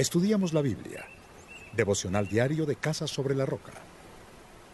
Estudiamos la Biblia. Devocional diario de Casa sobre la Roca.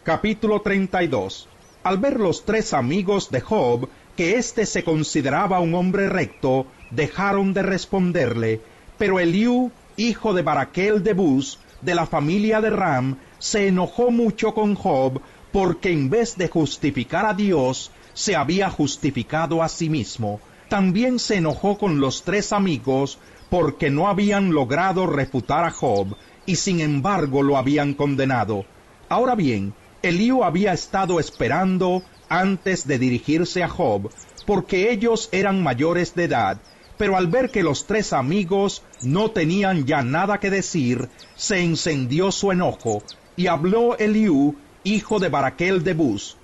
Capítulo 32. Al ver los tres amigos de Job que éste se consideraba un hombre recto, dejaron de responderle, pero Eliú, hijo de Baraquel de Bus, de la familia de Ram, se enojó mucho con Job, porque en vez de justificar a Dios, se había justificado a sí mismo. También se enojó con los tres amigos, porque no habían logrado refutar a Job, y sin embargo lo habían condenado. Ahora bien, Eliú había estado esperando antes de dirigirse a Job, porque ellos eran mayores de edad, pero al ver que los tres amigos no tenían ya nada que decir, se encendió su enojo, y habló Eliú, hijo de Baraquel de Bus.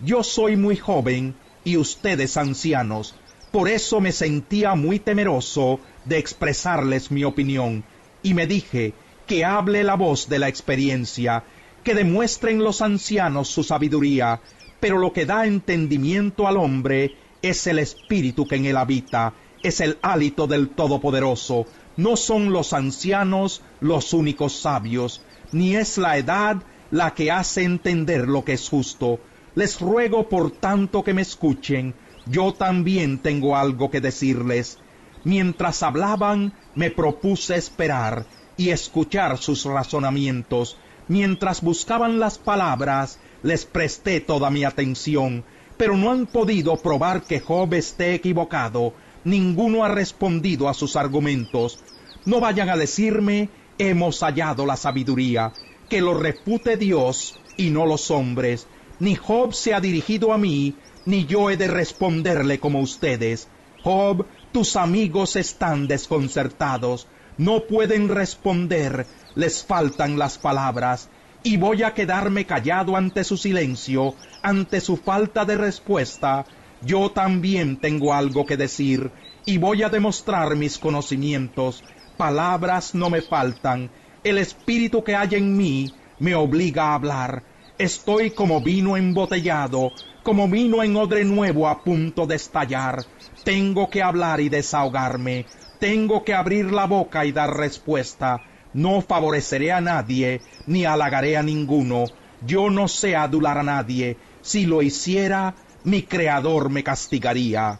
Yo soy muy joven, y ustedes ancianos, por eso me sentía muy temeroso de expresarles mi opinión, y me dije, que hable la voz de la experiencia, que demuestren los ancianos su sabiduría, pero lo que da entendimiento al hombre es el espíritu que en él habita, es el hálito del Todopoderoso. No son los ancianos los únicos sabios, ni es la edad la que hace entender lo que es justo. Les ruego por tanto que me escuchen, yo también tengo algo que decirles. Mientras hablaban, me propuse esperar y escuchar sus razonamientos. Mientras buscaban las palabras, les presté toda mi atención, pero no han podido probar que Job esté equivocado. Ninguno ha respondido a sus argumentos. No vayan a decirme, hemos hallado la sabiduría, que lo repute Dios y no los hombres. Ni Job se ha dirigido a mí, ni yo he de responderle como ustedes. Job, tus amigos están desconcertados, no pueden responder, les faltan las palabras, y voy a quedarme callado ante su silencio, ante su falta de respuesta. Yo también tengo algo que decir, y voy a demostrar mis conocimientos. Palabras no me faltan, el espíritu que hay en mí me obliga a hablar. Estoy como vino embotellado, como vino en odre nuevo a punto de estallar. Tengo que hablar y desahogarme. Tengo que abrir la boca y dar respuesta. No favoreceré a nadie, ni halagaré a ninguno. Yo no sé adular a nadie. Si lo hiciera, mi Creador me castigaría.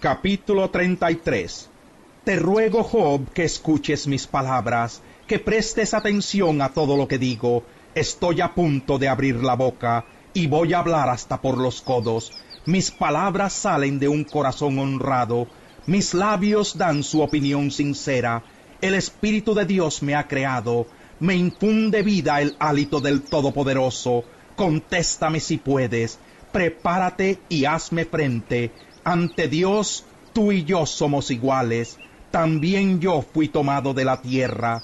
Capítulo 33 Te ruego, Job, que escuches mis palabras, que prestes atención a todo lo que digo. Estoy a punto de abrir la boca, y voy a hablar hasta por los codos. Mis palabras salen de un corazón honrado, mis labios dan su opinión sincera. El Espíritu de Dios me ha creado, me infunde vida el hálito del Todopoderoso. Contéstame si puedes, prepárate y hazme frente. Ante Dios, tú y yo somos iguales. También yo fui tomado de la tierra.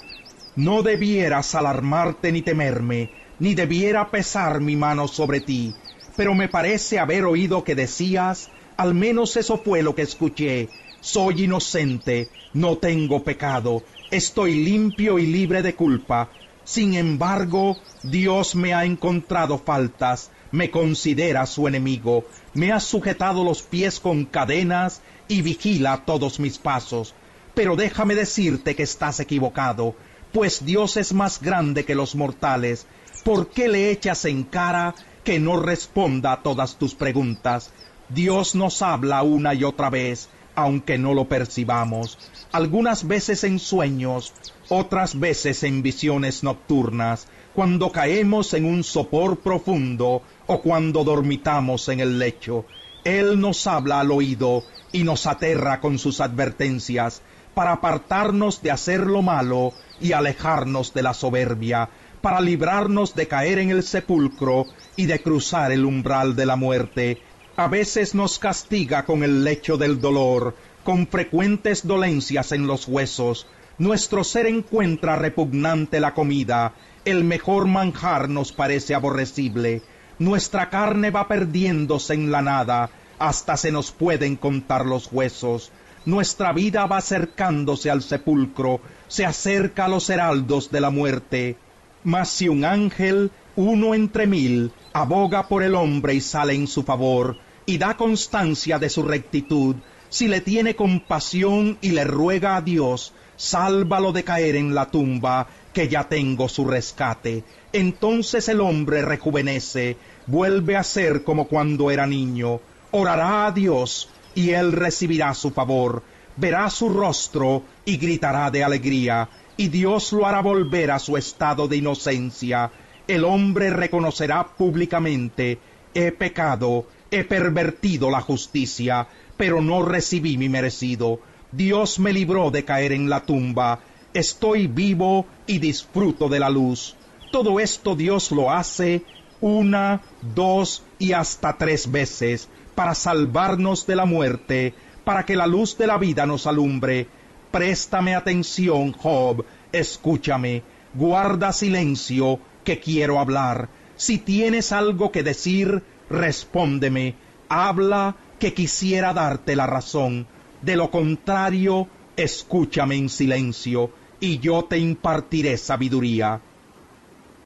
No debieras alarmarte ni temerme, ni debiera pesar mi mano sobre ti. Pero me parece haber oído que decías, al menos eso fue lo que escuché, soy inocente, no tengo pecado, estoy limpio y libre de culpa. Sin embargo, Dios me ha encontrado faltas, me considera su enemigo, me ha sujetado los pies con cadenas y vigila todos mis pasos. Pero déjame decirte que estás equivocado, pues Dios es más grande que los mortales. ¿Por qué le echas en cara que no responda a todas tus preguntas? Dios nos habla una y otra vez, aunque no lo percibamos, algunas veces en sueños, otras veces en visiones nocturnas, cuando caemos en un sopor profundo o cuando dormitamos en el lecho. Él nos habla al oído y nos aterra con sus advertencias para apartarnos de hacer lo malo y alejarnos de la soberbia, para librarnos de caer en el sepulcro y de cruzar el umbral de la muerte, a veces nos castiga con el lecho del dolor, con frecuentes dolencias en los huesos. Nuestro ser encuentra repugnante la comida, el mejor manjar nos parece aborrecible. Nuestra carne va perdiéndose en la nada, hasta se nos pueden contar los huesos. Nuestra vida va acercándose al sepulcro, se acerca a los heraldos de la muerte. Mas si un ángel, uno entre mil, aboga por el hombre y sale en su favor, y da constancia de su rectitud, si le tiene compasión y le ruega a Dios, sálvalo de caer en la tumba, que ya tengo su rescate. Entonces el hombre rejuvenece, vuelve a ser como cuando era niño, orará a Dios y él recibirá su favor, verá su rostro y gritará de alegría, y Dios lo hará volver a su estado de inocencia. El hombre reconocerá públicamente, he pecado, he pervertido la justicia, pero no recibí mi merecido. Dios me libró de caer en la tumba, estoy vivo y disfruto de la luz. Todo esto Dios lo hace una, dos y hasta tres veces para salvarnos de la muerte, para que la luz de la vida nos alumbre. Préstame atención, Job, escúchame, guarda silencio, que quiero hablar. Si tienes algo que decir, respóndeme. Habla, que quisiera darte la razón. De lo contrario, escúchame en silencio, y yo te impartiré sabiduría.